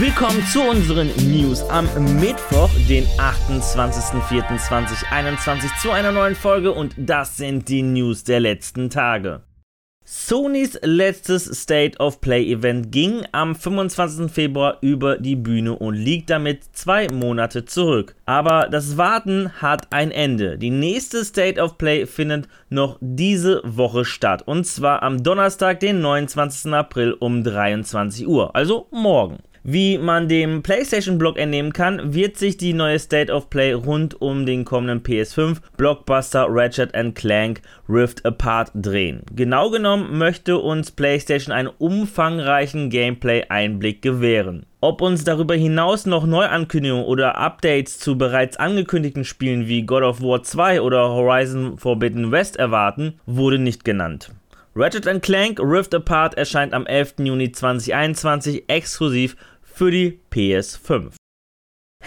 Willkommen zu unseren News am Mittwoch, den 28.04.2021 zu einer neuen Folge und das sind die News der letzten Tage. Sonys letztes State of Play Event ging am 25. Februar über die Bühne und liegt damit zwei Monate zurück. Aber das Warten hat ein Ende. Die nächste State of Play findet noch diese Woche statt und zwar am Donnerstag, den 29. April um 23 Uhr, also morgen. Wie man dem PlayStation-Blog entnehmen kann, wird sich die neue State of Play rund um den kommenden PS5 Blockbuster Ratchet Clank Rift Apart drehen. Genau genommen möchte uns PlayStation einen umfangreichen Gameplay-Einblick gewähren. Ob uns darüber hinaus noch Neuankündigungen oder Updates zu bereits angekündigten Spielen wie God of War 2 oder Horizon Forbidden West erwarten, wurde nicht genannt. Ratchet Clank Rift Apart erscheint am 11. Juni 2021 exklusiv für die PS5.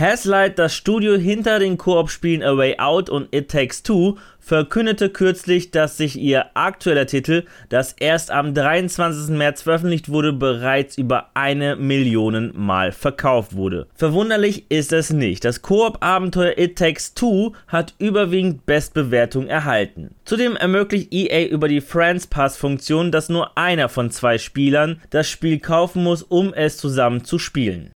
Haslight, das Studio hinter den Koop-Spielen A Way Out und It Takes Two, verkündete kürzlich, dass sich ihr aktueller Titel, das erst am 23. März veröffentlicht wurde, bereits über eine Million Mal verkauft wurde. Verwunderlich ist es nicht. Das Koop-Abenteuer It Takes Two hat überwiegend Bestbewertung erhalten. Zudem ermöglicht EA über die Friends Pass-Funktion, dass nur einer von zwei Spielern das Spiel kaufen muss, um es zusammen zu spielen.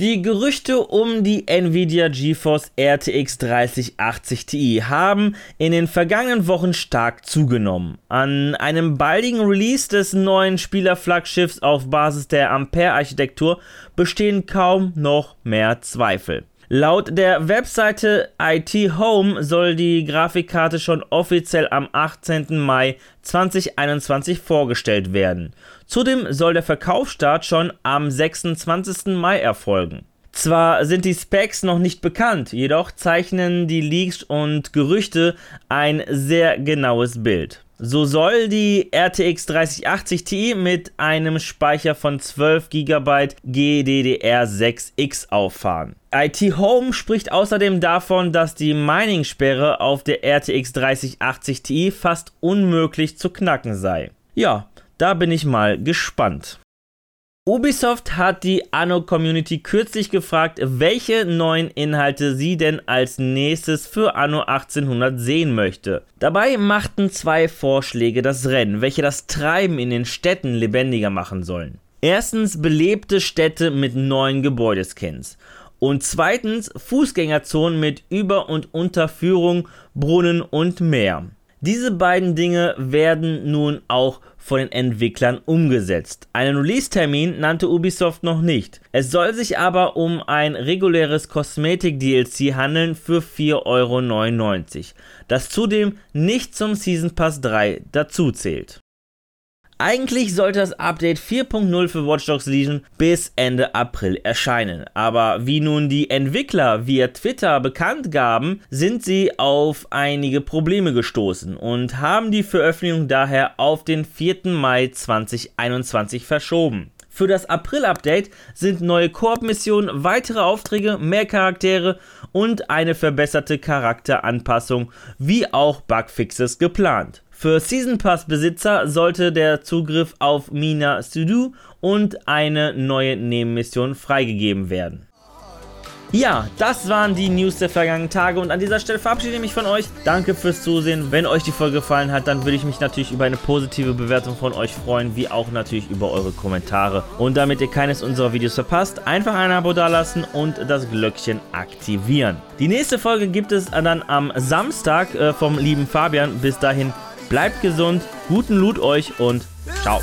Die Gerüchte um die Nvidia GeForce RTX 3080 Ti haben in den vergangenen Wochen stark zugenommen. An einem baldigen Release des neuen Spielerflaggschiffs auf Basis der Ampere-Architektur bestehen kaum noch mehr Zweifel. Laut der Webseite IT Home soll die Grafikkarte schon offiziell am 18. Mai 2021 vorgestellt werden. Zudem soll der Verkaufsstart schon am 26. Mai erfolgen. Zwar sind die Specs noch nicht bekannt, jedoch zeichnen die Leaks und Gerüchte ein sehr genaues Bild. So soll die RTX 3080 Ti mit einem Speicher von 12 GB GDDR6X auffahren. IT Home spricht außerdem davon, dass die Mining-Sperre auf der RTX 3080 Ti fast unmöglich zu knacken sei. Ja, da bin ich mal gespannt. Ubisoft hat die Anno-Community kürzlich gefragt, welche neuen Inhalte sie denn als nächstes für Anno 1800 sehen möchte. Dabei machten zwei Vorschläge das Rennen, welche das Treiben in den Städten lebendiger machen sollen. Erstens belebte Städte mit neuen Gebäudeskins. Und zweitens Fußgängerzonen mit Über- und Unterführung, Brunnen und Meer. Diese beiden Dinge werden nun auch von den Entwicklern umgesetzt. Einen Release-Termin nannte Ubisoft noch nicht. Es soll sich aber um ein reguläres Kosmetik-DLC handeln für 4,99 Euro, das zudem nicht zum Season Pass 3 dazuzählt. Eigentlich sollte das Update 4.0 für Watch Dogs Legion bis Ende April erscheinen. Aber wie nun die Entwickler via Twitter bekannt gaben, sind sie auf einige Probleme gestoßen und haben die Veröffentlichung daher auf den 4. Mai 2021 verschoben. Für das April-Update sind neue Koop-Missionen, weitere Aufträge, mehr Charaktere und eine verbesserte Charakteranpassung wie auch Bugfixes geplant. Für Season Pass Besitzer sollte der Zugriff auf Mina Sudo und eine neue Nebenmission freigegeben werden. Ja, das waren die News der vergangenen Tage und an dieser Stelle verabschiede ich mich von euch. Danke fürs Zusehen. Wenn euch die Folge gefallen hat, dann würde ich mich natürlich über eine positive Bewertung von euch freuen, wie auch natürlich über eure Kommentare. Und damit ihr keines unserer Videos verpasst, einfach ein Abo dalassen und das Glöckchen aktivieren. Die nächste Folge gibt es dann am Samstag äh, vom lieben Fabian. Bis dahin Bleibt gesund, guten Loot euch und ciao.